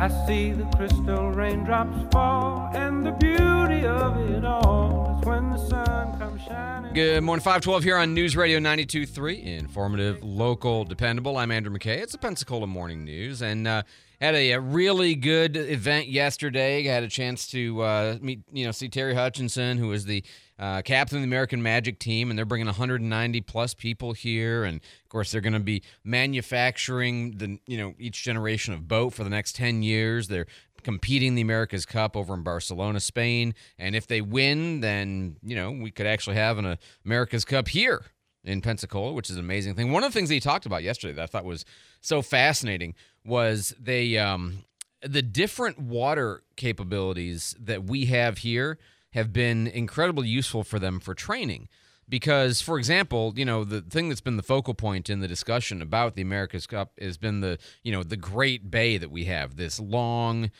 I see the crystal raindrops fall, and the beauty of it all is when the sun comes shining. Good morning, 512 here on News Radio 92.3. Informative, local, dependable. I'm Andrew McKay. It's the Pensacola Morning News. And uh, had a, a, really good event yesterday. I had a chance to uh, meet, you know, see Terry Hutchinson, who is the uh, captain of the American Magic team, and they're bringing 190 plus people here. And of course, they're going to be manufacturing the, you know, each generation of boat for the next 10 years. They're competing the America's Cup over in Barcelona, Spain. And if they win, then, you know, we could actually have an America's Cup here in Pensacola, which is an amazing thing. One of the things that he talked about yesterday that I thought was so fascinating was they um, the different water capabilities that we have here have been incredibly useful for them for training. Because, for example, you know the thing that's been the focal point in the discussion about the America's Cup has been the you know the Great Bay that we have, this long,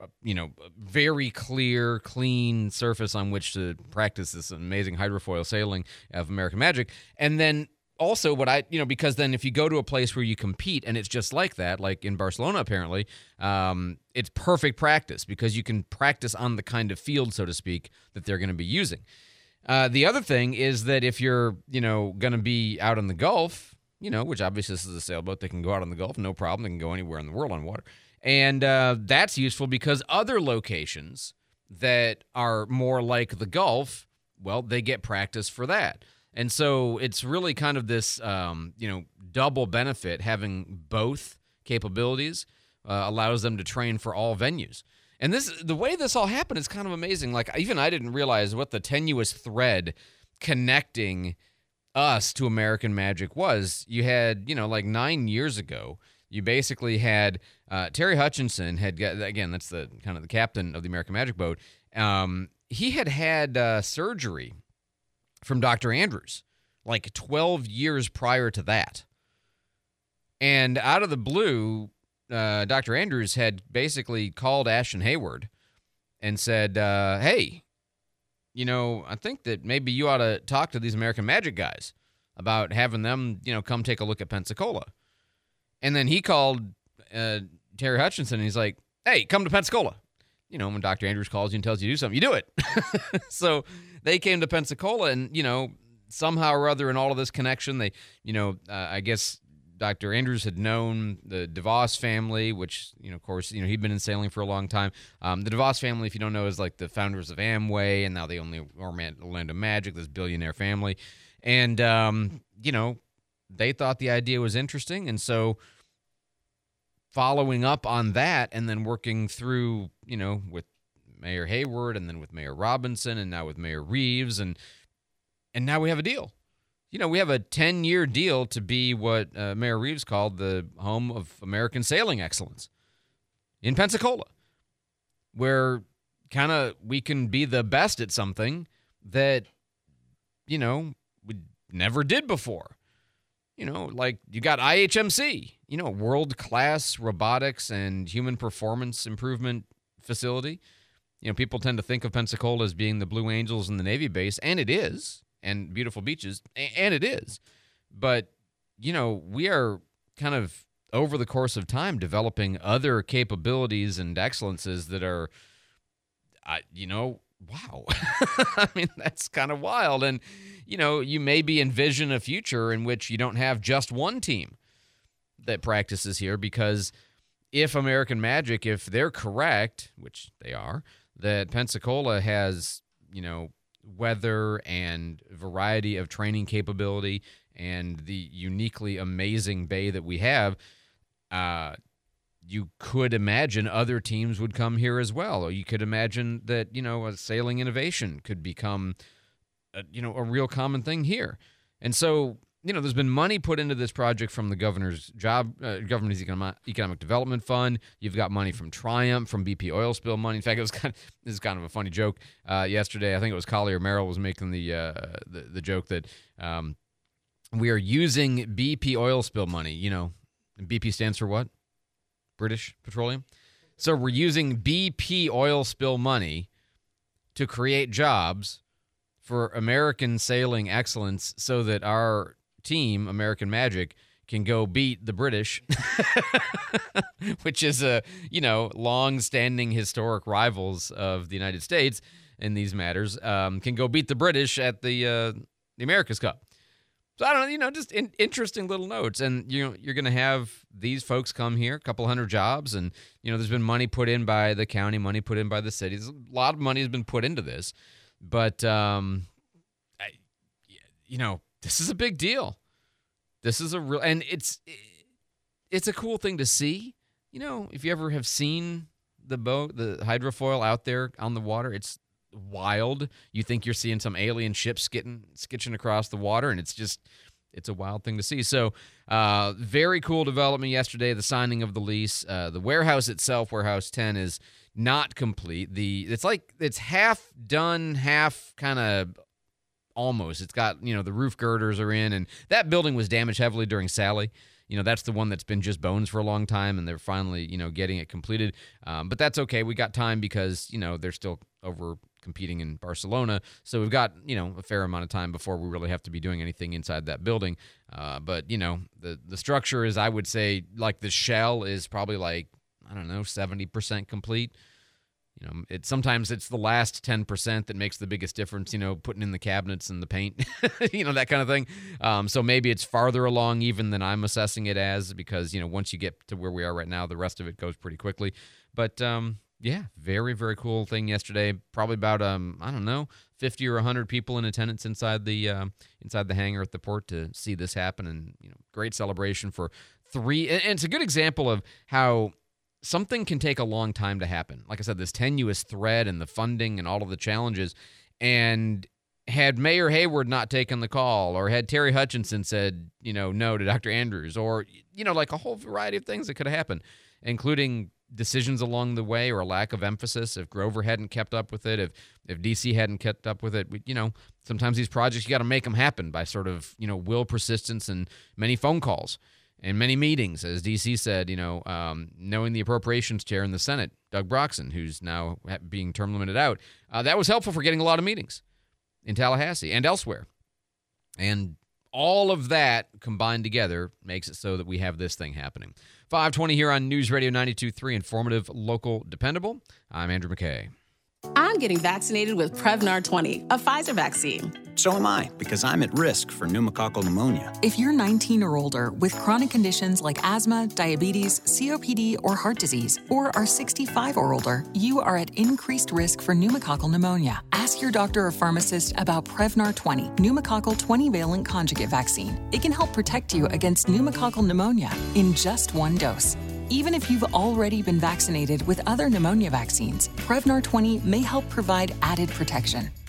uh, you know, very clear, clean surface on which to practice this amazing hydrofoil sailing of American Magic, and then also what I you know because then if you go to a place where you compete and it's just like that, like in Barcelona apparently, um, it's perfect practice because you can practice on the kind of field, so to speak, that they're going to be using. Uh, the other thing is that if you're you know going to be out in the Gulf, you know, which obviously this is a sailboat, they can go out on the Gulf, no problem. They can go anywhere in the world on water, and uh, that's useful because other locations that are more like the Gulf, well, they get practice for that. And so it's really kind of this, um, you know, double benefit having both capabilities uh, allows them to train for all venues. And this, the way this all happened is kind of amazing. Like even I didn't realize what the tenuous thread connecting us to American Magic was. You had, you know, like nine years ago, you basically had uh, Terry Hutchinson had got again. That's the kind of the captain of the American Magic boat. Um, he had had uh, surgery from Dr. Andrews like 12 years prior to that. And out of the blue, uh, Dr. Andrews had basically called Ashton Hayward and said, uh, Hey, you know, I think that maybe you ought to talk to these American Magic guys about having them, you know, come take a look at Pensacola. And then he called uh, Terry Hutchinson and he's like, Hey, come to Pensacola. You know, when Dr. Andrews calls you and tells you to do something, you do it. so they came to Pensacola, and you know somehow or other in all of this connection, they you know uh, I guess Dr. Andrews had known the DeVos family, which, you know, of course, you know, he'd been in sailing for a long time. Um, the DeVos family, if you don't know, is like the founders of Amway, and now they only Orlando Magic, this billionaire family. And, um, you know, they thought the idea was interesting. And so following up on that and then working through, you know, with Mayor Hayward and then with Mayor Robinson and now with Mayor Reeves and and now we have a deal. You know, we have a 10-year deal to be what uh, Mayor Reeves called the home of American sailing excellence in Pensacola, where kind of we can be the best at something that you know we never did before. You know, like you got IHMC, you know, world class robotics and human performance improvement facility you know, people tend to think of Pensacola as being the Blue Angels and the Navy base, and it is, and beautiful beaches, and it is. But, you know, we are kind of over the course of time developing other capabilities and excellences that are, uh, you know, wow. I mean, that's kind of wild. And, you know, you maybe envision a future in which you don't have just one team that practices here because if American Magic, if they're correct, which they are, that Pensacola has, you know, weather and variety of training capability and the uniquely amazing bay that we have, uh, you could imagine other teams would come here as well. Or you could imagine that, you know, a sailing innovation could become, a, you know, a real common thing here. And so you know, there's been money put into this project from the governor's job, uh, governor's economic, economic development fund. You've got money from Triumph, from BP oil spill money. In fact, it was kind of this is kind of a funny joke. Uh, yesterday, I think it was Collier Merrill was making the uh, the, the, joke that um, we are using BP oil spill money. You know, BP stands for what? British Petroleum. So we're using BP oil spill money to create jobs for American sailing excellence so that our team, American Magic, can go beat the British, which is a you know long-standing historic rivals of the United States in these matters, um, can go beat the British at the uh, the America's Cup. So I don't know, you know, just in, interesting little notes, and you know, you're going to have these folks come here, a couple hundred jobs, and you know, there's been money put in by the county, money put in by the cities. A lot of money has been put into this, but um, I, you know, this is a big deal. This is a real, and it's it's a cool thing to see. You know, if you ever have seen the boat, the hydrofoil out there on the water, it's wild. You think you're seeing some alien ship skitting, skitching across the water, and it's just it's a wild thing to see. So, uh, very cool development yesterday. The signing of the lease. Uh, the warehouse itself, warehouse ten, is not complete. The it's like it's half done, half kind of almost. It's got you know the roof girders are in, and that building was damaged heavily during Sally. You know that's the one that's been just bones for a long time, and they're finally you know getting it completed. Um, but that's okay. We got time because you know they're still over competing in Barcelona. So we've got you know a fair amount of time before we really have to be doing anything inside that building. Uh, but you know the the structure is I would say like the shell is probably like I don't know seventy percent complete. You know, it sometimes it's the last ten percent that makes the biggest difference. You know, putting in the cabinets and the paint, you know that kind of thing. Um, so maybe it's farther along even than I'm assessing it as because you know once you get to where we are right now, the rest of it goes pretty quickly. But um, yeah, very very cool thing yesterday. Probably about um I don't know, 50 or 100 people in attendance inside the uh, inside the hangar at the port to see this happen and you know, great celebration for three and it's a good example of how something can take a long time to happen. Like I said, this tenuous thread and the funding and all of the challenges and had Mayor Hayward not taken the call, or had Terry Hutchinson said, you know, no to Dr. Andrews, or, you know, like a whole variety of things that could have happened, including decisions along the way or a lack of emphasis if grover hadn't kept up with it if if dc hadn't kept up with it we, you know sometimes these projects you got to make them happen by sort of you know will persistence and many phone calls and many meetings as dc said you know um, knowing the appropriations chair in the senate doug broxson who's now being term limited out uh, that was helpful for getting a lot of meetings in tallahassee and elsewhere and all of that combined together makes it so that we have this thing happening 520 here on News Radio 92.3, informative, local, dependable. I'm Andrew McKay. I'm getting vaccinated with Prevnar 20, a Pfizer vaccine. So am I, because I'm at risk for pneumococcal pneumonia. If you're 19 or older with chronic conditions like asthma, diabetes, COPD, or heart disease, or are 65 or older, you are at increased risk for pneumococcal pneumonia. Ask your doctor or pharmacist about Prevnar 20, pneumococcal 20 valent conjugate vaccine. It can help protect you against pneumococcal pneumonia in just one dose. Even if you've already been vaccinated with other pneumonia vaccines, Prevnar 20 may help provide added protection.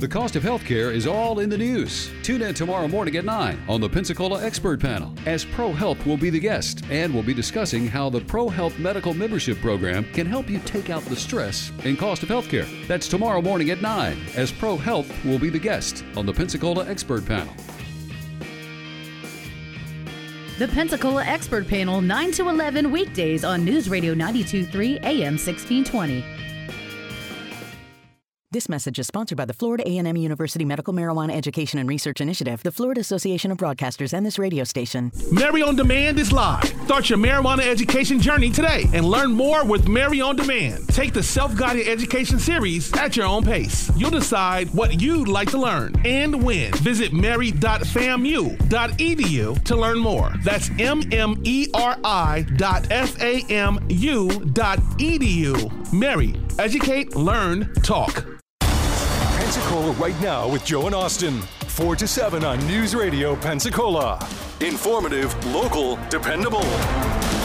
The cost of healthcare is all in the news. Tune in tomorrow morning at 9 on the Pensacola Expert Panel as ProHealth will be the guest and we'll be discussing how the ProHealth Medical Membership Program can help you take out the stress and cost of healthcare. That's tomorrow morning at 9 as ProHealth will be the guest on the Pensacola Expert Panel. The Pensacola Expert Panel, 9 to 11 weekdays on News Radio 923 AM 1620. This message is sponsored by the Florida A&M University Medical Marijuana Education and Research Initiative, the Florida Association of Broadcasters, and this radio station. Mary on Demand is live. Start your marijuana education journey today and learn more with Mary on Demand. Take the self-guided education series at your own pace. You'll decide what you'd like to learn and when. Visit mary.famu.edu to learn more. That's M-M-E-R-I dot F-A-M-U dot edu. Mary, educate, learn, talk. Pensacola right now with Joe and Austin. 4 to 7 on News Radio Pensacola. Informative, local, dependable.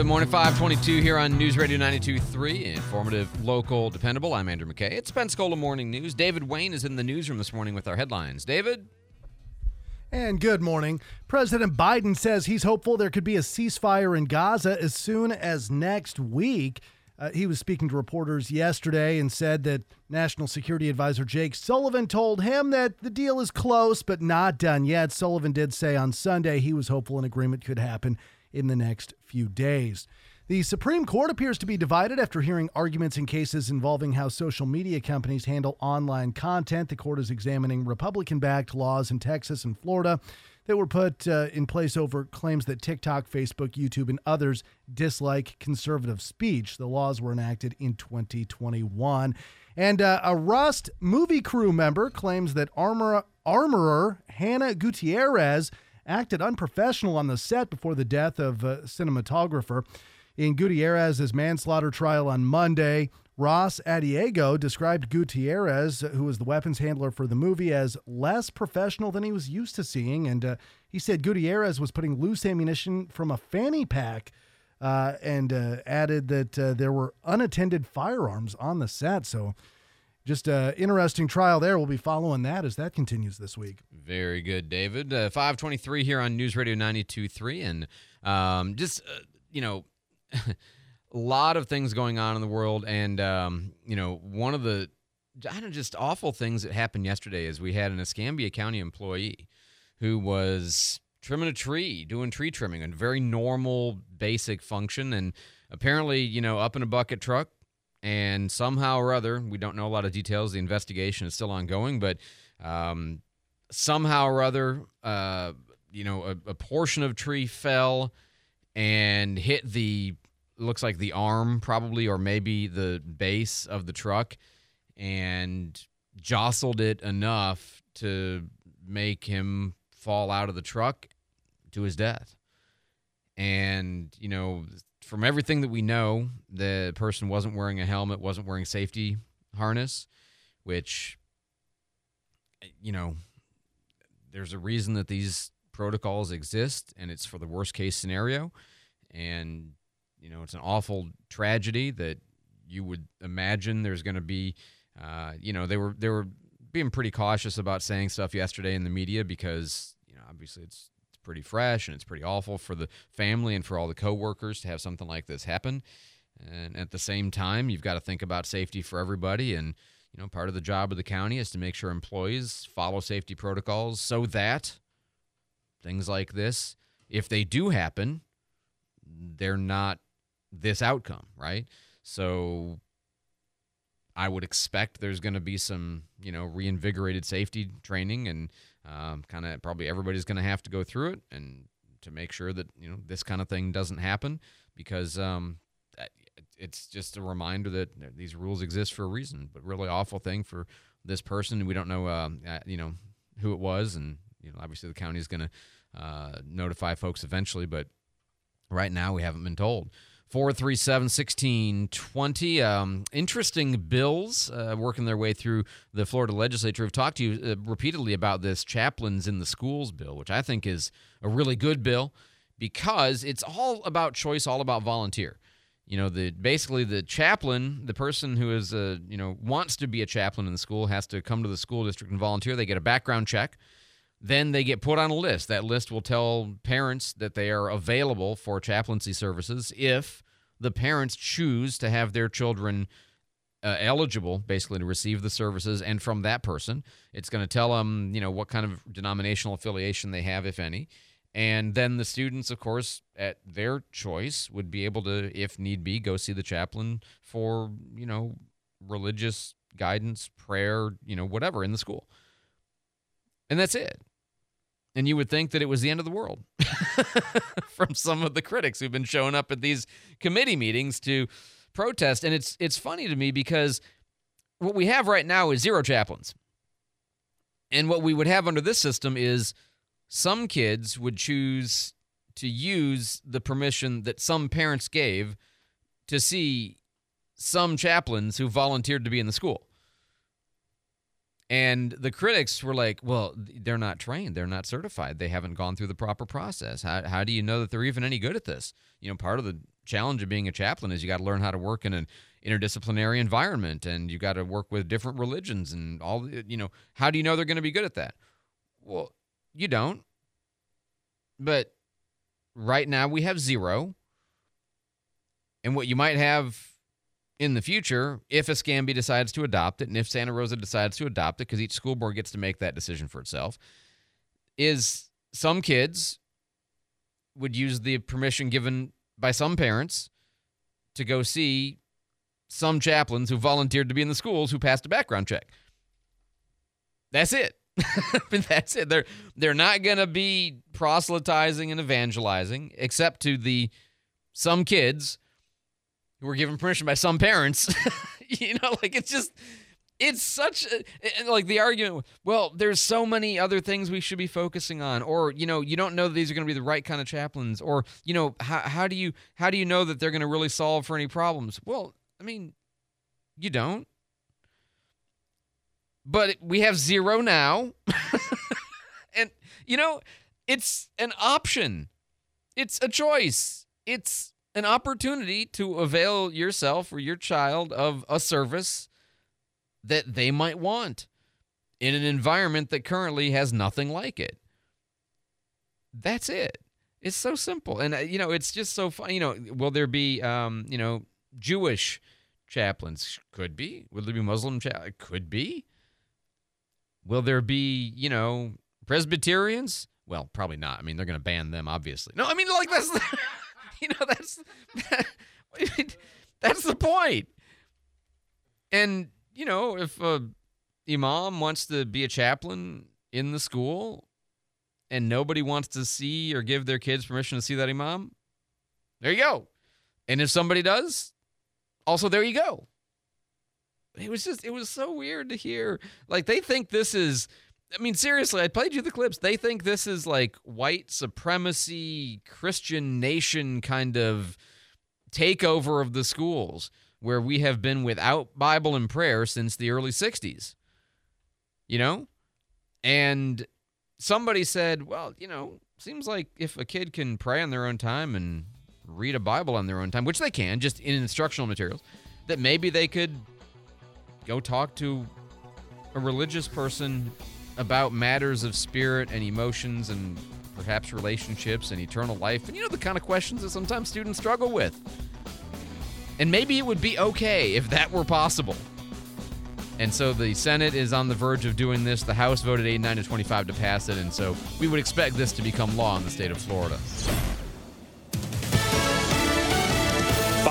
Good morning, 522 here on News Radio 92.3. Informative, local, dependable. I'm Andrew McKay. It's Pensacola Morning News. David Wayne is in the newsroom this morning with our headlines. David? And good morning. President Biden says he's hopeful there could be a ceasefire in Gaza as soon as next week. Uh, he was speaking to reporters yesterday and said that National Security Advisor Jake Sullivan told him that the deal is close but not done yet. Sullivan did say on Sunday he was hopeful an agreement could happen in the next few days. The Supreme Court appears to be divided after hearing arguments in cases involving how social media companies handle online content. The court is examining Republican backed laws in Texas and Florida that were put uh, in place over claims that TikTok, Facebook, YouTube, and others dislike conservative speech. The laws were enacted in 2021. And uh, a Rust movie crew member claims that armor, armorer Hannah Gutierrez acted unprofessional on the set before the death of a cinematographer. In Gutierrez's manslaughter trial on Monday, Ross Addiego described Gutierrez, who was the weapons handler for the movie, as less professional than he was used to seeing. And uh, he said Gutierrez was putting loose ammunition from a fanny pack uh, and uh, added that uh, there were unattended firearms on the set. So just an interesting trial there. We'll be following that as that continues this week. Very good, David. Uh, 523 here on News Radio 92.3. And um, just, uh, you know, a lot of things going on in the world. And, um, you know, one of the I don't just awful things that happened yesterday is we had an Escambia County employee who was trimming a tree, doing tree trimming, a very normal, basic function. And apparently, you know, up in a bucket truck, and somehow or other, we don't know a lot of details. The investigation is still ongoing, but um, somehow or other, uh, you know, a, a, portion of tree fell and hit the looks like the arm probably or maybe the base of the truck and jostled it enough to make him fall out of the truck to his death. And, you know, from everything that we know, the person wasn't wearing a helmet, wasn't wearing safety harness, which, you know, there's a reason that these protocols exist, and it's for the worst case scenario. And, you know, it's an awful tragedy that you would imagine there's going to be, uh, you know, they were they were being pretty cautious about saying stuff yesterday in the media because, you know, obviously it's pretty fresh and it's pretty awful for the family and for all the coworkers to have something like this happen. And at the same time, you've got to think about safety for everybody. And, you know, part of the job of the county is to make sure employees follow safety protocols so that things like this, if they do happen, they're not this outcome, right? So I would expect there's going to be some, you know, reinvigorated safety training and um, kind of probably everybody's going to have to go through it and to make sure that you know this kind of thing doesn't happen because um, it's just a reminder that these rules exist for a reason. But really awful thing for this person. We don't know, uh, you know, who it was, and you know, obviously the county is going to uh, notify folks eventually. But right now, we haven't been told. 437 1620. Um, interesting bills uh, working their way through the Florida legislature. We've talked to you uh, repeatedly about this chaplains in the schools bill, which I think is a really good bill because it's all about choice, all about volunteer. You know, the basically the chaplain, the person who is a, you know wants to be a chaplain in the school, has to come to the school district and volunteer. They get a background check. Then they get put on a list. That list will tell parents that they are available for chaplaincy services if the parents choose to have their children uh, eligible basically to receive the services and from that person. It's going to tell them you know what kind of denominational affiliation they have if any. And then the students of course at their choice would be able to if need be go see the chaplain for you know religious guidance prayer you know whatever in the school. And that's it and you would think that it was the end of the world from some of the critics who've been showing up at these committee meetings to protest. And it's it's funny to me because what we have right now is zero chaplains. And what we would have under this system is some kids would choose to use the permission that some parents gave to see some chaplains who volunteered to be in the school. And the critics were like, well, they're not trained. They're not certified. They haven't gone through the proper process. How, how do you know that they're even any good at this? You know, part of the challenge of being a chaplain is you got to learn how to work in an interdisciplinary environment and you got to work with different religions and all, you know, how do you know they're going to be good at that? Well, you don't. But right now we have zero. And what you might have in the future, if Escambia decides to adopt it, and if Santa Rosa decides to adopt it, because each school board gets to make that decision for itself, is some kids would use the permission given by some parents to go see some chaplains who volunteered to be in the schools who passed a background check. That's it. That's it. They're they're not going to be proselytizing and evangelizing, except to the some kids were given permission by some parents. you know, like it's just it's such a, like the argument well there's so many other things we should be focusing on or you know you don't know that these are going to be the right kind of chaplains or you know how, how do you how do you know that they're going to really solve for any problems? Well i mean you don't. But we have zero now. And you know it's an option. It's a choice. It's an opportunity to avail yourself or your child of a service that they might want in an environment that currently has nothing like it. That's it. It's so simple. And, uh, you know, it's just so fun. You know, will there be, um, you know, Jewish chaplains? Could be. Will there be Muslim chaplains? Could be. Will there be, you know, Presbyterians? Well, probably not. I mean, they're going to ban them, obviously. No, I mean, like, that's, you know, that's, that's the point. And, you know, if a imam wants to be a chaplain in the school and nobody wants to see or give their kids permission to see that imam, there you go. And if somebody does, also there you go. It was just, it was so weird to hear. Like, they think this is, I mean, seriously, I played you the clips. They think this is like white supremacy, Christian nation kind of takeover of the schools where we have been without Bible and prayer since the early 60s. You know? And somebody said, well, you know, seems like if a kid can pray on their own time and read a Bible on their own time, which they can, just in instructional materials, that maybe they could go talk to a religious person about matters of spirit and emotions and perhaps relationships and eternal life and you know the kind of questions that sometimes students struggle with. And maybe it would be okay if that were possible. And so the Senate is on the verge of doing this. The House voted 89 to 25 to pass it. And so we would expect this to become law in the state of Florida.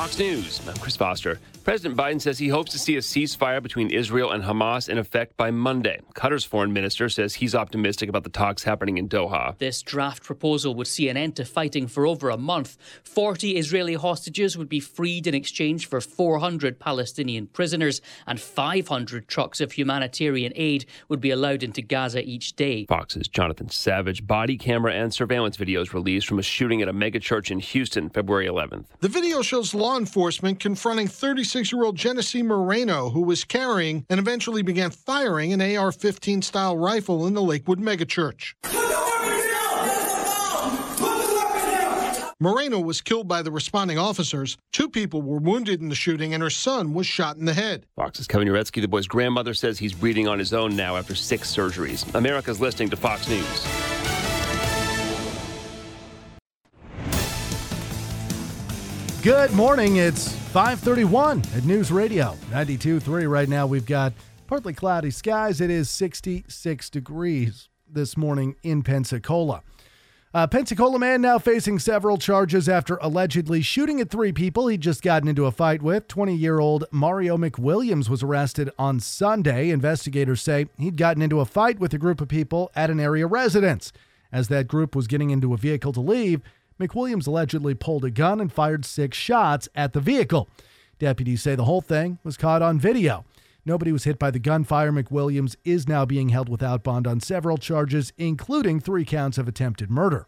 Fox News. I'm Chris Foster. President Biden says he hopes to see a ceasefire between Israel and Hamas in effect by Monday. Qatar's foreign minister says he's optimistic about the talks happening in Doha. This draft proposal would see an end to fighting for over a month. 40 Israeli hostages would be freed in exchange for 400 Palestinian prisoners, and 500 trucks of humanitarian aid would be allowed into Gaza each day. Fox's Jonathan Savage body camera and surveillance videos released from a shooting at a megachurch in Houston February 11th. The video shows law enforcement confronting 36 year old Genesse Moreno, who was carrying and eventually began firing an AR 15 style rifle in the Lakewood megachurch. Moreno was killed by the responding officers. Two people were wounded in the shooting, and her son was shot in the head. Fox's Kevin Uretsky, the boy's grandmother, says he's breathing on his own now after six surgeries. America's listening to Fox News. Good morning. It's 531 at News Radio 92.3. Right now, we've got partly cloudy skies. It is 66 degrees this morning in Pensacola. Uh, Pensacola man now facing several charges after allegedly shooting at three people he'd just gotten into a fight with. 20 year old Mario McWilliams was arrested on Sunday. Investigators say he'd gotten into a fight with a group of people at an area residence. As that group was getting into a vehicle to leave, McWilliams allegedly pulled a gun and fired six shots at the vehicle. Deputies say the whole thing was caught on video. Nobody was hit by the gunfire. McWilliams is now being held without bond on several charges, including three counts of attempted murder.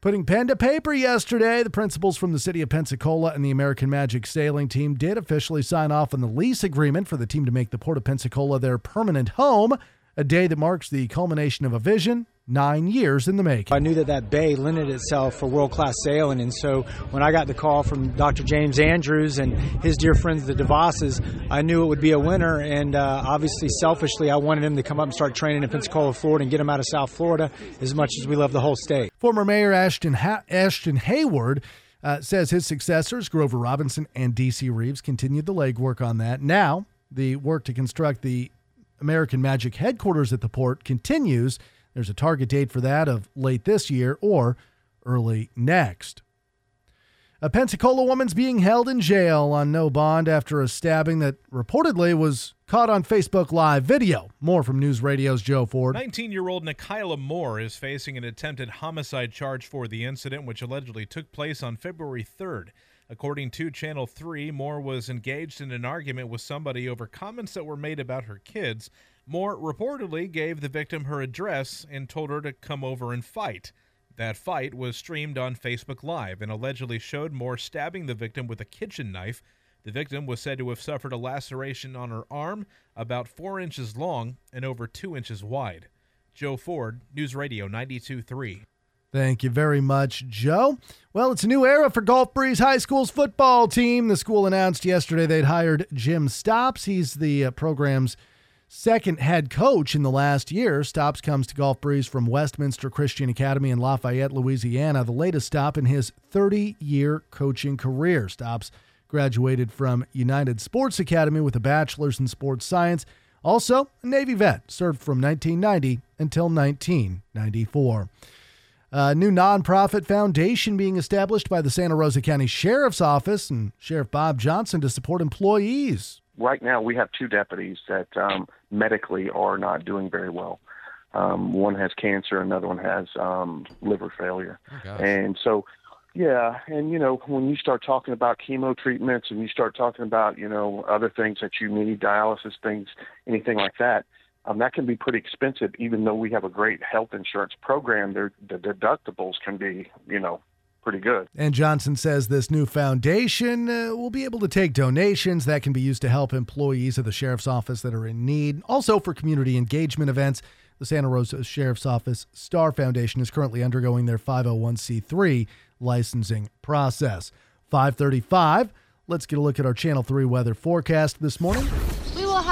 Putting pen to paper yesterday, the principals from the city of Pensacola and the American Magic sailing team did officially sign off on the lease agreement for the team to make the Port of Pensacola their permanent home, a day that marks the culmination of a vision nine years in the making. I knew that that bay lended itself for world class sailing, and so when I got the call from Dr. James Andrews and his dear friends, the DeVosses, I knew it would be a winner. And uh, obviously, selfishly, I wanted him to come up and start training in Pensacola, Florida, and get him out of South Florida as much as we love the whole state. Former Mayor Ashton, ha- Ashton Hayward. Uh, says his successors, Grover Robinson and DC Reeves, continued the legwork on that. Now, the work to construct the American Magic headquarters at the port continues. There's a target date for that of late this year or early next. A Pensacola woman's being held in jail on no bond after a stabbing that reportedly was caught on Facebook Live video. More from News Radio's Joe Ford. 19 year old Nikayla Moore is facing an attempted homicide charge for the incident, which allegedly took place on February 3rd. According to Channel 3, Moore was engaged in an argument with somebody over comments that were made about her kids. Moore reportedly gave the victim her address and told her to come over and fight. That fight was streamed on Facebook Live and allegedly showed Moore stabbing the victim with a kitchen knife. The victim was said to have suffered a laceration on her arm about four inches long and over two inches wide. Joe Ford, News Radio 92.3. Thank you very much, Joe. Well, it's a new era for Gulf Breeze High School's football team. The school announced yesterday they'd hired Jim Stops. He's the uh, program's second head coach in the last year. Stops comes to Gulf Breeze from Westminster Christian Academy in Lafayette, Louisiana, the latest stop in his 30 year coaching career. Stops graduated from United Sports Academy with a bachelor's in sports science. Also, a Navy vet, served from 1990 until 1994. A new nonprofit foundation being established by the Santa Rosa County Sheriff's Office and Sheriff Bob Johnson to support employees. Right now, we have two deputies that um, medically are not doing very well. Um, one has cancer, another one has um, liver failure. and so, yeah, and you know, when you start talking about chemo treatments and you start talking about, you know, other things that you need, dialysis things, anything like that, um, that can be pretty expensive. Even though we have a great health insurance program, the deductibles can be, you know, pretty good. And Johnson says this new foundation uh, will be able to take donations that can be used to help employees of the sheriff's office that are in need. Also, for community engagement events, the Santa Rosa Sheriff's Office Star Foundation is currently undergoing their 501c3 licensing process. 535. Let's get a look at our Channel 3 weather forecast this morning.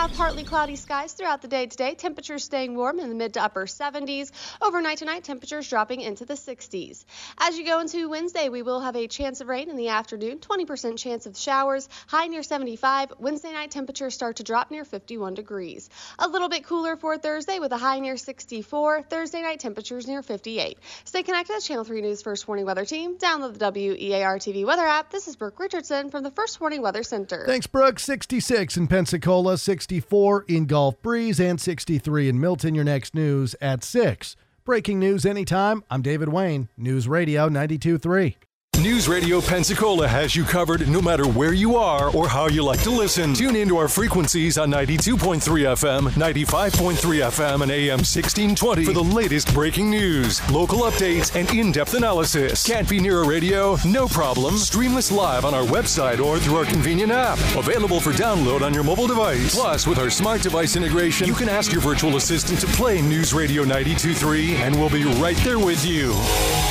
Have partly cloudy skies throughout the day today. Temperatures staying warm in the mid to upper 70s. Overnight tonight, temperatures dropping into the 60s. As you go into Wednesday, we will have a chance of rain in the afternoon, 20% chance of showers, high near 75. Wednesday night, temperatures start to drop near 51 degrees. A little bit cooler for Thursday with a high near 64. Thursday night, temperatures near 58. Stay connected to Channel 3 News First Warning Weather Team. Download the WEAR TV weather app. This is Brooke Richardson from the First Warning Weather Center. Thanks, Brooke. 66 in Pensacola, 64 in Gulf Breeze, and 63 in Milton. Your next news at 6. Breaking news anytime. I'm David Wayne, News Radio 923. News Radio Pensacola has you covered no matter where you are or how you like to listen. Tune into our frequencies on 92.3 FM, 95.3 FM, and AM 1620 for the latest breaking news, local updates, and in depth analysis. Can't be near a radio? No problem. Stream us live on our website or through our convenient app. Available for download on your mobile device. Plus, with our smart device integration, you can ask your virtual assistant to play News Radio 92.3 and we'll be right there with you.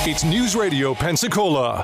It's News Radio Pensacola.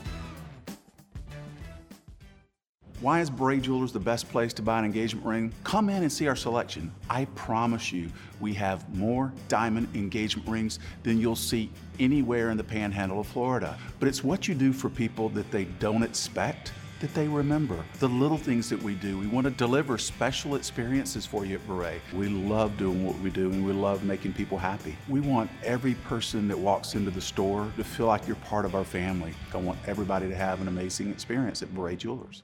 Why is Bray Jewelers the best place to buy an engagement ring? Come in and see our selection. I promise you, we have more diamond engagement rings than you'll see anywhere in the panhandle of Florida. But it's what you do for people that they don't expect that they remember. The little things that we do. We want to deliver special experiences for you at Beret. We love doing what we do and we love making people happy. We want every person that walks into the store to feel like you're part of our family. I want everybody to have an amazing experience at Beret Jewelers.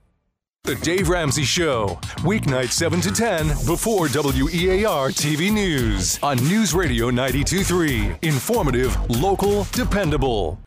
The Dave Ramsey Show, weeknight 7 to 10 before WEAR TV News on News Radio 923. Informative, local, dependable.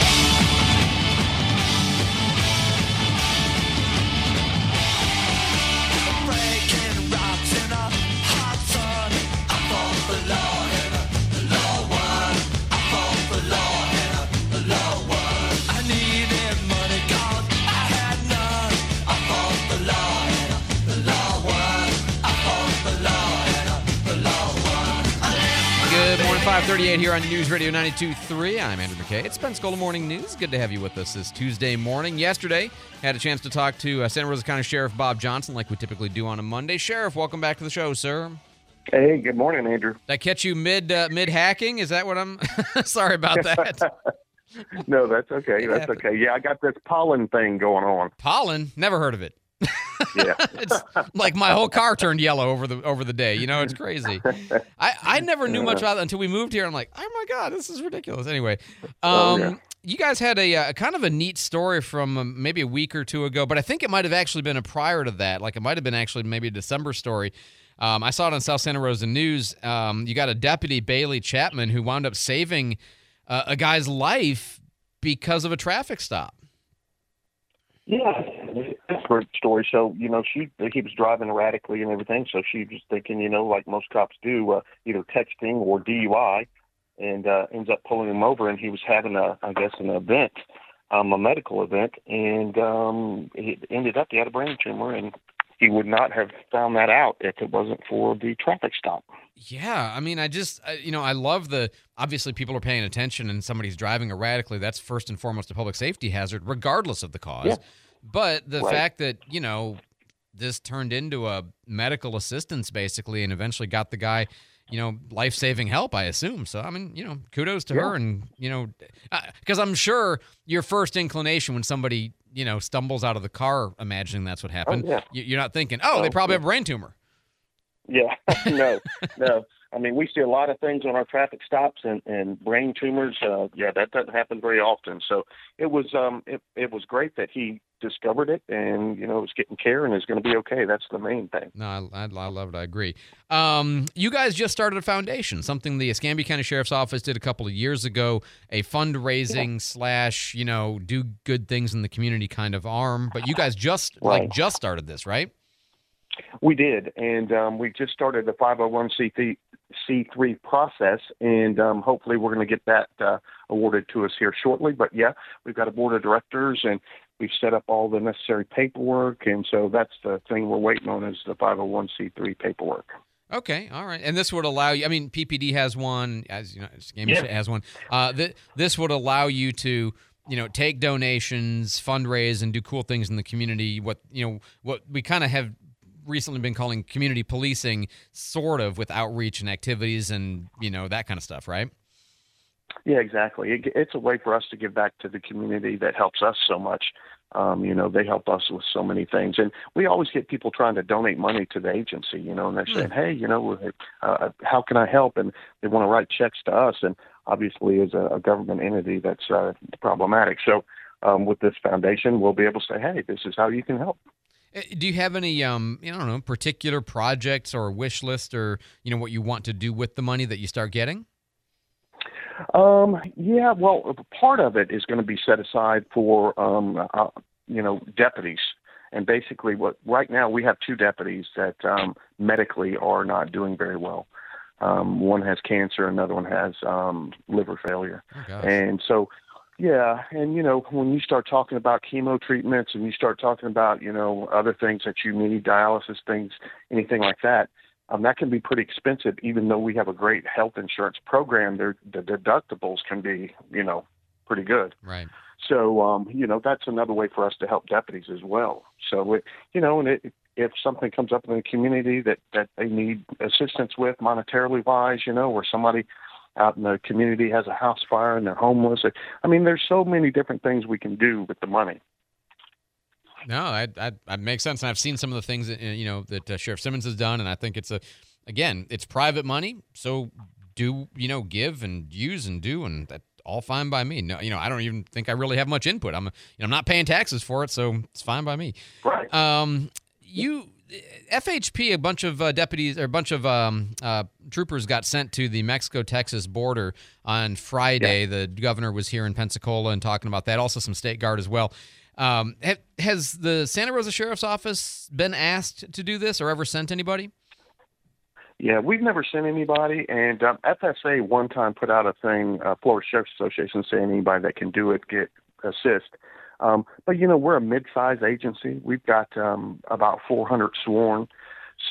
538 here on News Radio 92.3. I'm Andrew McKay. It's Pensacola Morning News. Good to have you with us this Tuesday morning. Yesterday, had a chance to talk to uh, Santa Rosa County Sheriff Bob Johnson like we typically do on a Monday. Sheriff, welcome back to the show, sir. Hey, good morning, Andrew. Did I catch you mid uh, mid hacking? Is that what I'm? Sorry about that. no, that's okay. That's okay. Yeah, I got this pollen thing going on. Pollen? Never heard of it. Yeah. it's like my whole car turned yellow over the over the day. You know, it's crazy. I, I never knew much about it until we moved here. I'm like, oh my god, this is ridiculous. Anyway, um, Oh, yeah. you guys had a, uh kind of a neat story from um, maybe a week or two ago, but I think it might have actually been a prior to that. Like it might have been actually maybe a December story. Um, I saw it on South Santa Rosa News. Um, you got a deputy Bailey Chapman who wound up saving uh, a guy's life because of a traffic stop. Yeah, that's story. So you know, she he was driving erratically and everything. So she was thinking, you know, like most cops do, uh, either texting or DUI, and uh, ends up pulling him over. And he was having a, I guess, an event, um, a medical event, and um, it ended up he had a brain tumor, and he would not have found that out if it wasn't for the traffic stop. Yeah, I mean, I just, I, you know, I love the obviously people are paying attention and somebody's driving erratically. That's first and foremost a public safety hazard, regardless of the cause. Yeah. But the Right. fact that, you know, this turned into a medical assistance basically and eventually got the guy, you know, life saving help, I assume. So, I mean, you know, kudos to her. And, you know, because I'm sure your first inclination when somebody, you know, stumbles out of the car imagining that's what happened, yeah. you- you're not thinking, oh, they Oh, probably yeah. have a brain tumor. Yeah, no, no. I mean, we see a lot of things on our traffic stops and, and brain tumors. Uh, yeah, that doesn't happen very often. So it was um it, it was great that he discovered it and you know is getting care and is going to be okay. That's the main thing. No, I, I, I love it. I agree. Um, you guys just started a foundation, something the Escambia County Sheriff's Office did a couple of years ago, a fundraising slash, you know, do good things in the community kind of arm. But you guys just like just started this, right? We did, and um, we just started the 501c3 C3 process, and um, hopefully we're going to get that uh, awarded to us here shortly. But yeah, we've got a board of directors, and we've set up all the necessary paperwork, and so that's the thing we're waiting on is the 501c3 paperwork. Okay, all right. And this would allow you. I mean, PPD has one, as you know, Escambia Yeah. has one. Uh, th- this would allow you to, you know, take donations, fundraise, and do cool things in the community. What you know, what we kind of have recently been calling community policing, sort of with outreach and activities, and you know that kind of stuff, right? Yeah, exactly. It, it's a way for us to give back to the community that helps us so much. Um, you know, they help us with so many things, and we always get people trying to donate money to the agency. You know, and they're saying, "Hey, you know, uh, how can I help?" And they want to write checks to us, and obviously, as a, a government entity, that's uh, problematic. So, um, with this foundation, we'll be able to say, "Hey, this is how you can help." Uh, Do you have any, um, you I don't know, particular projects or wish list, or you know, what you want to do with the money that you start getting? Um, yeah, well, part of it is going to be set aside for, um, uh, you know, deputies. And basically, what right now we have two deputies that um, medically are not doing very well. Um, one has cancer, another one has um, liver failure, and so yeah, and you know when you start talking about chemo treatments and you start talking about you know other things that you need, dialysis things, anything like that, um, that can be pretty expensive. Even though we have a great health insurance program, there the deductibles can be you know pretty good. Right. So um, you know that's another way for us to help deputies as well. So it, you know, and it, if something comes up in the community that that they need assistance with monetarily wise, you know, or somebody out in the community has a house fire and they're homeless. I mean, there's so many different things we can do with the money. No, I, I, that makes sense. And I've seen some of the things that, you know that uh, Sheriff Simmons has done, and I think it's a, again, it's private money, so do you know give and use and do, and that all fine by me. No, you know, I don't even think I really have much input. I'm, you know, I'm not paying taxes for it, so it's fine by me. Right. Um, you FHP, a bunch of uh, deputies or a bunch of um, uh, troopers got sent to the Mexico Texas border on Friday. Yeah. The governor was here in Pensacola and talking about that. Also, some state guard as well. Um, ha- has the Santa Rosa Sheriff's Office been asked to do this or ever sent anybody? Yeah, we've never sent anybody, and um, FSA one time put out a thing, uh, Florida Sheriff's Association, saying anybody that can do it get assist. Um, but you know, we're a mid-sized agency. We've got um, about 400 sworn,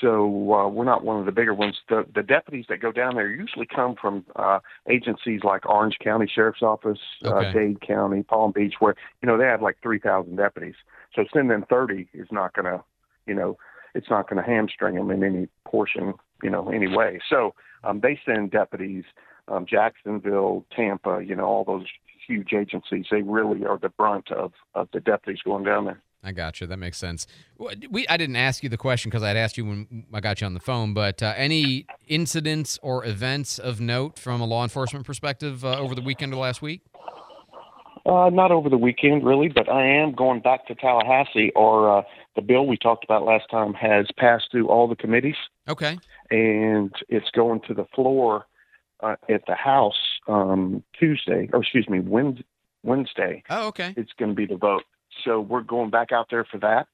so uh, we're not one of the bigger ones. The, the deputies that go down there usually come from uh, agencies like Orange County Sheriff's Office, Okay. uh, Dade County, Palm Beach, where you know they have like 3,000 deputies. So sending 30 is not going to, you know, it's not going to hamstring them in any portion, you know, any way. So um, they send deputies, um, Jacksonville, Tampa, you know, all those huge agencies. They really are the brunt of, of the deputies going down there. I got you. That makes sense. We I didn't ask you the question because I'd asked you when I got you on the phone. But uh, any incidents or events of note from a law enforcement perspective uh, over the weekend or last week? Uh, not over the weekend, really, but I am going back to Tallahassee, or uh, the bill we talked about last time has passed through all the committees, Okay. and it's going to the floor uh, at the House um, Tuesday, or excuse me, Wednesday. Wednesday. Oh, okay. It's going to be the vote. So we're going back out there for that.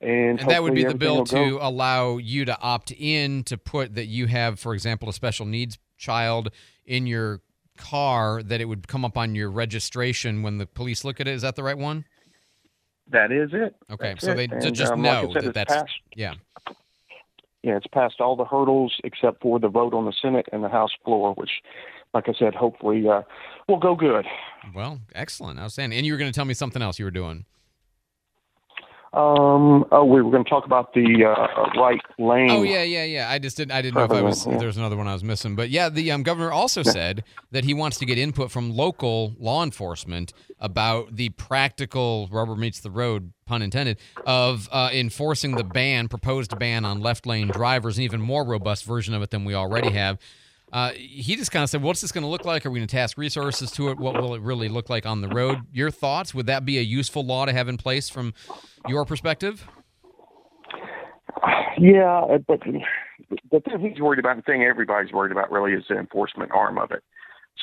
And, And that would be the bill to go. allow you to opt in to put that you have, for example, a special needs child in your car that it would come up on your registration when the police look at it. Is that the right one? That is it. Okay, That's so they And, just um, like know said, that that's passed. yeah. yeah, it's passed all the hurdles except for the vote on the Senate and the House floor, which, like I said, hopefully uh, will go good. Well, excellent, outstanding. And you were going to tell me something else you were doing. Um, oh, we were going to talk about the uh, right lane. Oh yeah, yeah, yeah. I just didn't. I didn't know if I was. Yeah. There was another one I was missing. But yeah, the um, governor also said that he wants to get input from local law enforcement about the practical rubber meets the road, pun intended, of uh, enforcing the ban, proposed ban on left lane drivers, an even more robust version of it than we already have. Uh, he just kind of said, "What's this going to look like? Are we going to task resources to it? What will it really look like on the road?" Your thoughts? Would that be a useful law to have in place from your perspective? Yeah, uh, but the thing he's worried about, the thing everybody's worried about, really, is the enforcement arm of it.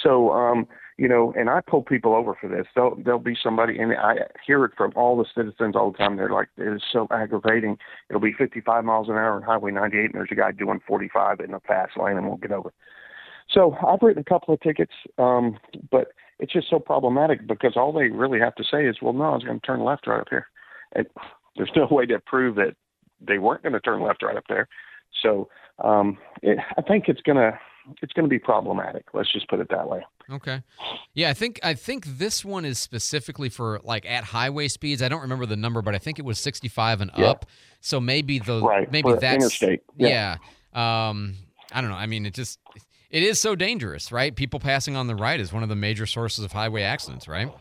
So, um, you know, and I pull people over for this. There'll there'll be somebody, and I hear it from all the citizens all the time. They're like, "It is so aggravating." It'll be 55 miles an hour on Highway 98, and there's a guy doing 45 in a fast lane, and won't get over. So I've written a couple of tickets, um, but it's just so problematic because all they really have to say is, "Well, no, I was going to turn left right up here." And there's no way to prove that they weren't going to turn left right up there. So um, it, I think it's gonna it's gonna be problematic. Let's just put it that way. Okay. Yeah, I think I think this one is specifically for like at highway speeds. I don't remember the number, but I think it was 65 and Yeah. up. So maybe the Right, maybe for that's interstate. Yeah. Yeah. Um I don't know. I mean, it just it is so dangerous, right? People passing on the right is one of the major sources of highway accidents, right?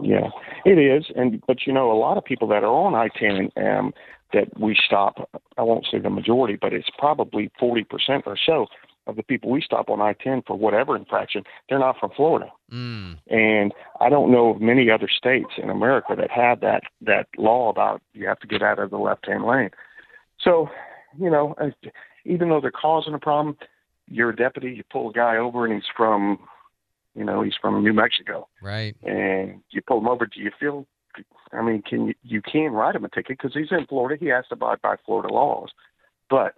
Yeah, it is. And but you know, a lot of people that are on I-10 um, that we stop. I won't say the majority, but it's probably 40 percent or so of the people we stop on I-10 for whatever infraction. They're not from Florida. Mm. And I don't know of many other states in America that have that that law about you have to get out of the left-hand lane. So, you know, even though they're causing a problem, you're a deputy. You pull a guy over, and he's from, you know, he's from New Mexico, Right. and you pull him over. Do you feel I mean, can you you can write him a ticket because he's in Florida. He has to abide by Florida laws. But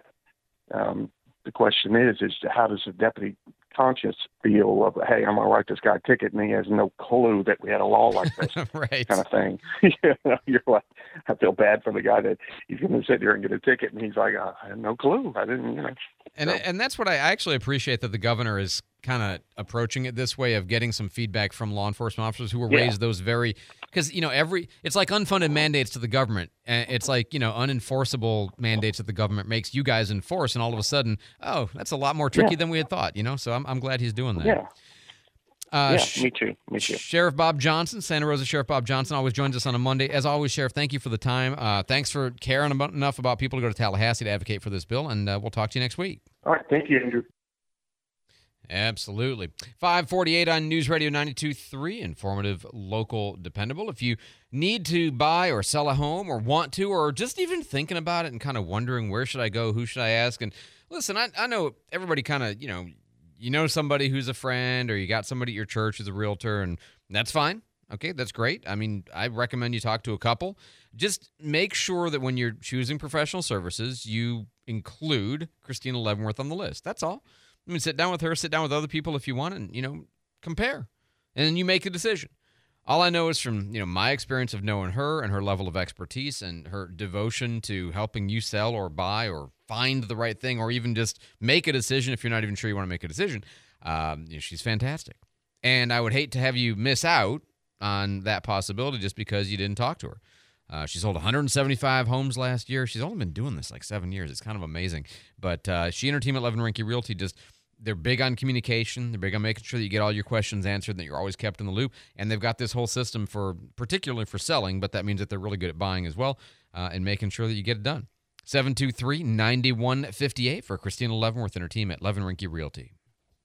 um, the question is, is how does the deputy conscience feel of, hey, I'm gonna write this guy a ticket, and he has no clue that we had a law like this, right? Kind of thing. you know, you're like, I feel bad for the guy that he's gonna sit there and get a ticket, and he's like, I had no clue. I didn't, you know. And and that's what I actually appreciate that the governor is kind of approaching it this way of getting some feedback from law enforcement officers who were Yeah. raised those very because you know every it's like unfunded mandates to the government and it's like you know unenforceable mandates that the government makes you guys enforce and all of a sudden oh that's a lot more tricky Yeah. than we had thought you know so I'm, I'm glad he's doing that Yeah. Uh, yeah, me too. Me too. Sheriff Bob Johnson, Santa Rosa Sheriff Bob Johnson, always joins us on a Monday. As always, Sheriff, thank you for the time. Uh, thanks for caring about, enough about people to go to Tallahassee to advocate for this bill, and uh, we'll talk to you next week. All right, thank you, Andrew. Absolutely. 548 on News Radio 92.3, informative, local, dependable. If you need to buy or sell a home or want to, or just even thinking about it and kind of wondering where should I go, who should I ask? And listen, I, I know everybody kind of, you know, you know somebody who's a friend or you got somebody at your church who's a realtor, and that's fine. Okay, that's great. I mean, I recommend you talk to a couple. Just make sure that when you're choosing professional services, you include Christina Leavenworth on the list. That's all. I mean, sit down with her, sit down with other people if you want, and you know, compare, and then you make a decision. All I know is from you know my experience of knowing her and her level of expertise and her devotion to helping you sell or buy or find the right thing or even just make a decision if you're not even sure you want to make a decision. Um, you know, she's fantastic, and I would hate to have you miss out on that possibility just because you didn't talk to her. Uh, she sold 175 homes last year. She's only been doing this like seven years. It's kind of amazing. But uh, she and her team at Levin Rinke Realty just they're big on communication. They're big on making sure that you get all your questions answered, and that you're always kept in the loop. And they've got this whole system for particularly for selling, but that means that they're really good at buying as well uh, and making sure that you get it done. 723 9158 for Christina Leavenworth and her team at Levin Rinke Realty.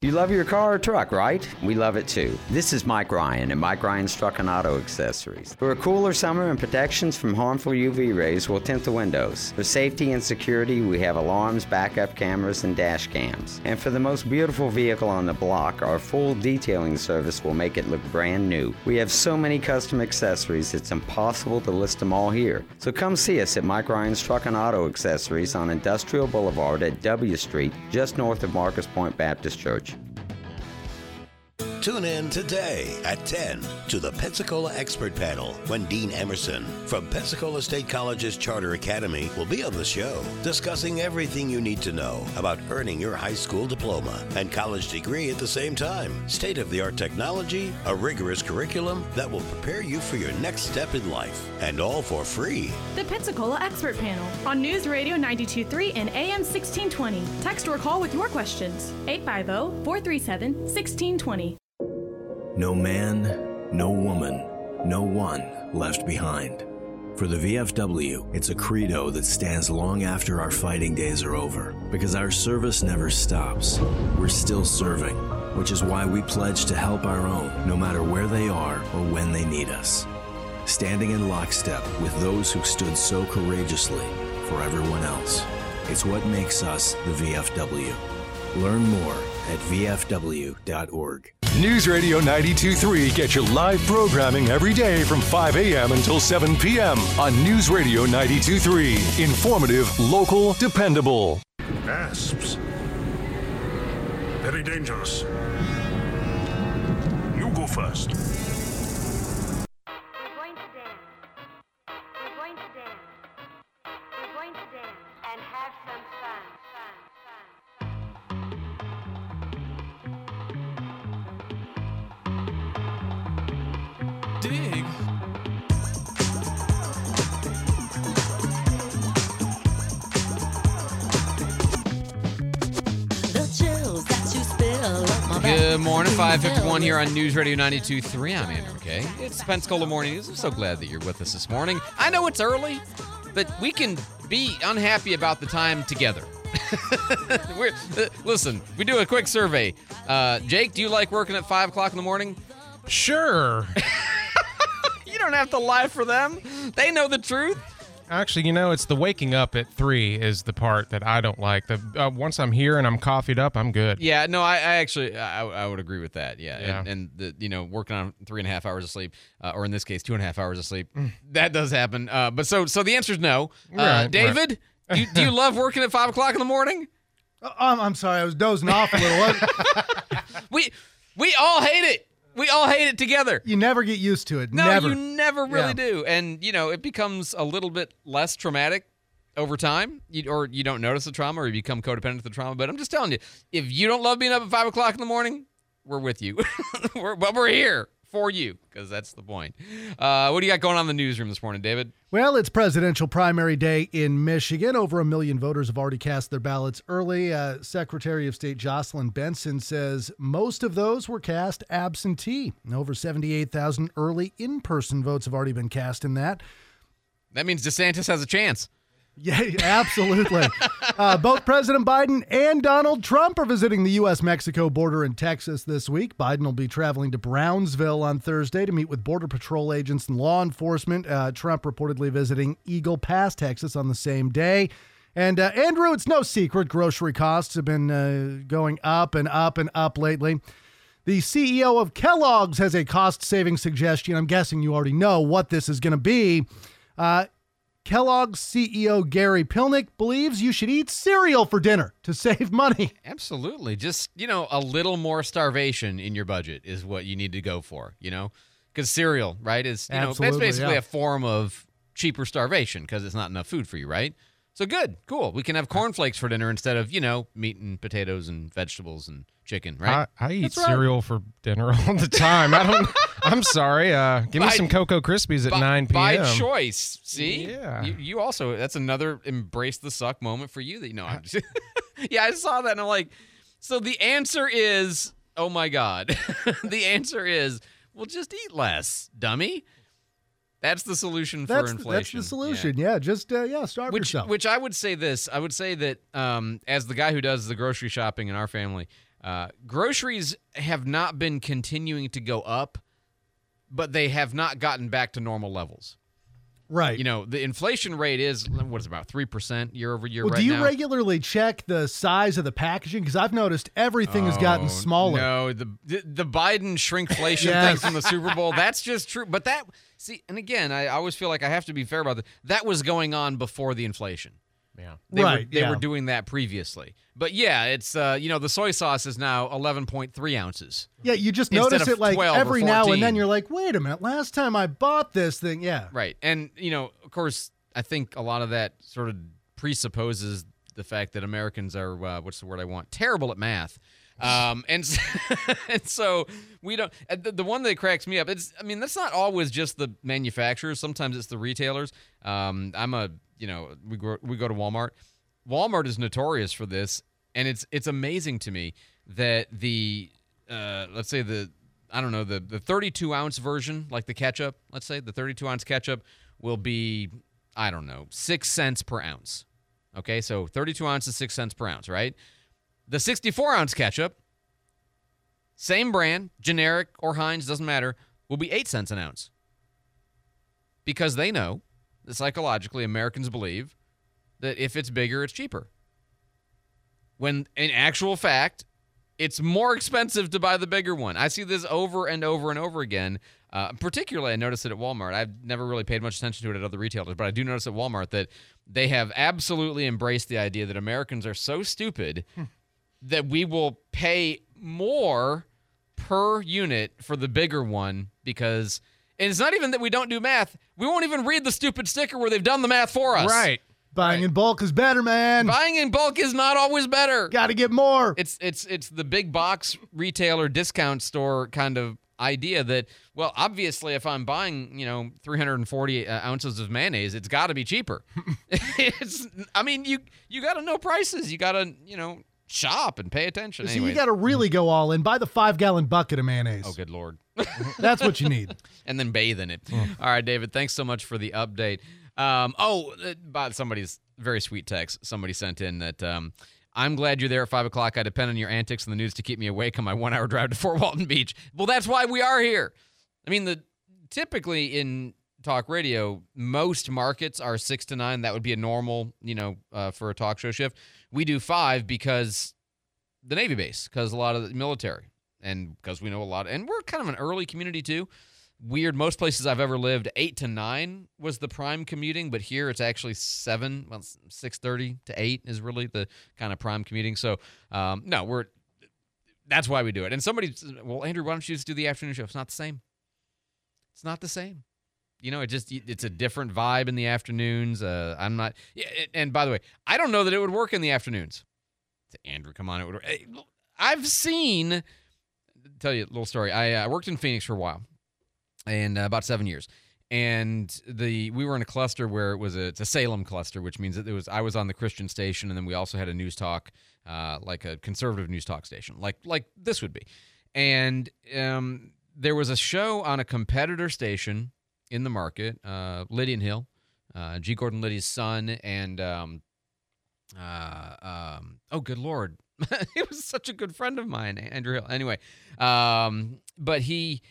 You love your car or truck, right? We love it too. This is Mike Ryan at Mike Ryan's Truck and Auto Accessories. For a cooler summer and protections from harmful UV rays, we'll tint the windows. For safety and security, we have alarms, backup cameras, and dash cams. And for the most beautiful vehicle on the block, our full detailing service will make it look brand new. We have so many custom accessories, it's impossible to list them all here. So come see us at Mike Ryan's Truck and Auto Accessories on Industrial Boulevard at W Street, just north of Marcus Pointe Baptist Church. Tune in today at 10 to the Pensacola Expert Panel when Dean Emerson from Pensacola State College's Charter Academy will be on the show, discussing everything you need to know about earning your high school diploma and college degree at the same time. State of the art technology, a rigorous curriculum that will prepare you for your next step in life, and all for free. The Pensacola Expert Panel on News Radio 923 and AM 1620. Text or call with your questions. 850 437 1620. No man, no woman, no one left behind. For the VFW, it's a credo that stands long after our fighting days are over because our service never stops. We're still serving, which is why we pledge to help our own no matter where they are or when they need us. Standing in lockstep with those who stood so courageously for everyone else. It's what makes us the VFW. Learn more at VFW.org. News Radio 92.3 gets your live programming every day from 5 a.m. until 7 p.m. on News Radio 92.3. Informative, local, dependable. Asps. Very dangerous. You go first. 551 here on News Radio 92.3. I'm Andrew McKay. It's Pensacola Morning News. I'm so glad that you're with us this morning. I know it's early, but we can be unhappy about the time together. Uh, listen, we do a quick survey. Uh, Jake, do you like working at 5 o'clock in the morning? Sure. you don't have to lie for them. They know the truth. Actually, you know, it's the waking up at three is the part that I don't like. The uh, once I'm here and I'm coffeeed up, I'm good. Yeah, no, I, I actually I, I would agree with that. Yeah, Yeah. and, and the you know working on three and a half hours of sleep, uh, or in this case two and a half hours of sleep, Mm. that does happen. Uh, but so so the answer is no. Uh, Right, David, do, you, do you love working at five o'clock in the morning? Uh, I'm, I'm sorry, I was dozing off a little. we we all hate it. We all hate it together. You never get used to it. No, never. you never really Yeah. do. And you know, it becomes a little bit less traumatic over time, you, or you don't notice the trauma, or you become codependent to the trauma. But I'm just telling you, if you don't love being up at five o'clock in the morning, we're with you. we're, but we're here for you because that's the point. Uh, what do you got going on in the newsroom this morning, David? Well, it's presidential primary day in Michigan. Over a million voters have already cast their ballots early. Uh, Secretary of State Jocelyn Benson says most of those were cast absentee. Over 78,000 early in person votes have already been cast in that. That means DeSantis has a chance. Yeah, absolutely. uh, both President Biden and Donald Trump are visiting the U.S. Mexico border in Texas this week. Biden will be traveling to Brownsville on Thursday to meet with Border Patrol agents and law enforcement. Uh, Trump reportedly visiting Eagle Pass, Texas on the same day. And uh, Andrew, it's no secret grocery costs have been uh, going up and up and up lately. The CEO of Kellogg's has a cost saving suggestion. I'm guessing you already know what this is going to be. Uh, Kellogg's CEO Gary Pilnick believes you should eat cereal for dinner to save money. Absolutely. Just, you know, a little more starvation in your budget is what you need to go for, you know? Because cereal, right, is, you know, that's basically yeah. a form of cheaper starvation because it's not enough food for you, right? So good, cool. We can have cornflakes for dinner instead of, you know, meat and potatoes and vegetables and chicken, right? I, I eat That's right. cereal for dinner all the time. I don't. I'm sorry. Uh, give me some Cocoa Krispies at By- 9 p.m. By choice. See? Yeah. You, you also, that's another embrace the suck moment for you that, you know, I'm just, yeah, I saw that and I'm like, so the answer is, oh my God. the answer is, well, just eat less, dummy. That's the solution for That's, inflation. that's the solution. Yeah, just uh, yeah, starve Which, yourself. which I would say this. I would say that um, as the guy who does the grocery shopping in our family, uh, groceries have not been continuing to go up, but they have not gotten back to normal levels. right. You know, the inflation rate is what is it, about three percent year over year well, right do you now. regularly check the size of the packaging? Because I've noticed everything has gotten Oh, smaller. No, the the, Biden shrinkflation thing Yes. from the Super Bowl, that's just true. But that see, and again, I always feel like I have to be fair about that. That was going on before the inflation. Yeah. They were Right, they yeah. were doing that previously. But yeah, it's uh, you know, the soy sauce is now eleven point three ounces. Yeah, you just notice it like every now and then. You're like, wait a minute, last time I bought this thing, yeah. Right. And, you know, of course, I think a lot of that sort of presupposes the fact that Americans are, uh, what's the word I want? Terrible at math. Um, and, s- and so we don't, uh, the, the one that cracks me up, it's, I mean, that's not always just the manufacturers. Sometimes it's the retailers. Um, I'm a, you know, we go, we go to Walmart. Walmart is notorious for this. And it's, it's amazing to me that the, uh, let's say the, I don't know, the, the 32 ounce version, like the ketchup, let's say the 32 ounce ketchup will be, I don't know, six cents per ounce. Okay, so 32 ounces, six cents per ounce, right? The 64 ounce ketchup, same brand, generic or Heinz, doesn't matter, will be eight cents an ounce. Because they know that psychologically Americans believe that if it's bigger, it's cheaper. When in actual fact, it's more expensive to buy the bigger one. I see this over and over and over again. Uh, particularly, I noticed it at Walmart. I've never really paid much attention to it at other retailers, but I do notice at Walmart that they have absolutely embraced the idea that Americans are so stupid that we will pay more per unit for the bigger one because and it's not even that we don't do math. We won't even read the stupid sticker where they've done the math for us. Right. Buying in bulk is better, man. Buying in bulk is not always better. Got to get more. It's it's it's the big box retailer discount store kind of idea that well obviously if I'm buying you know 340 uh, ounces of mayonnaise it's got to be cheaper. it's I mean you you got to know prices. You got to you know shop and pay attention. So Anyways. you got to really go all in. Buy the five gallon bucket of mayonnaise. Oh, good lord. That's what you need. and then bathe in it. All right, David, thanks so much for the update. Um, oh, uh, by somebody's very sweet text, somebody sent in that um, I'm glad you're there at 5 o'clock. I depend on your antics and the news to keep me awake on my one hour drive to Fort Walton Beach. Well, that's why we are here. I mean, the typically in talk radio, most markets are six to nine. That would be a normal, you know, uh, for a talk show shift. We do five because the Navy base, because a lot of the military, and because we know a lot, and we're kind of an early community too. Weird. Most places I've ever lived, eight to nine was the prime commuting, but here it's actually seven. Well, six thirty to eight is really the kind of prime commuting. So, um, no, we're that's why we do it. And somebody, well, Andrew, why don't you just do the afternoon show? It's not the same. It's not the same. You know, it just it's a different vibe in the afternoons. Uh, I'm not. And by the way, I don't know that it would work in the afternoons. Andrew, come on, it would. I've seen. Tell you a little story. I uh, worked in Phoenix for a while, and uh, about seven years. And the we were in a cluster where it was a it's a Salem cluster, which means that it was I was on the Christian station, and then we also had a news talk, uh, like a conservative news talk station, like like this would be. And um, there was a show on a competitor station in the market, uh, Liddy and Hill, uh, G. Gordon Liddy's son, and um, uh, um, oh, good lord, he was such a good friend of mine, Andrew Hill. Anyway, um, but he,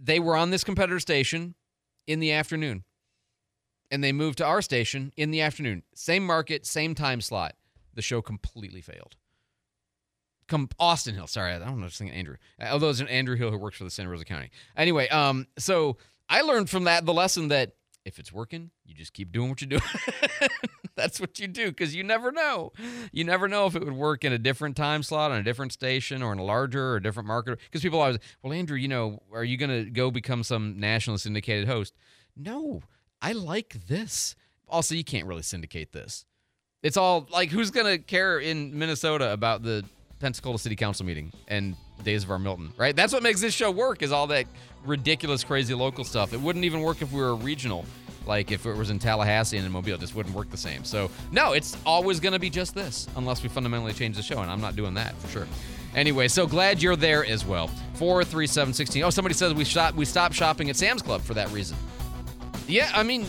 they were on this competitor station in the afternoon, and they moved to our station in the afternoon. Same market, same time slot. The show completely failed. Come Austin Hill. Sorry, I don't know. Just thinking Andrew. Although it's an Andrew Hill who works for the Santa Rosa County. Anyway, um, so I learned from that the lesson that if it's working, you just keep doing what you're doing. That's what you do because you never know. You never know if it would work in a different time slot on a different station or in a larger or different market. Because people always, well, Andrew, you know, are you going to go become some national syndicated host? No, I like this. Also, you can't really syndicate this. It's all like who's going to care in Minnesota about the Pensacola City Council meeting and Days of Our Milton, right? That's what makes this show work is all that ridiculous, crazy local stuff. It wouldn't even work if we were regional. Like if it was in Tallahassee and in Mobile, it just wouldn't work the same. So no, it's always going to be just this, unless we fundamentally change the show, and I'm not doing that for sure. Anyway, so glad you're there as well. Four three seven sixteen. Oh, somebody says we shop we stopped shopping at Sam's Club for that reason. Yeah, I mean,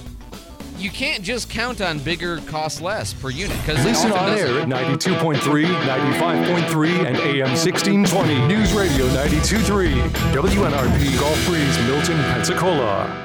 you can't just count on bigger cost less per unit because Listen on air at 92.3, 95.3, and AM 1620. News Radio 92.3. WNRP Gulf Breeze, Milton, Pensacola.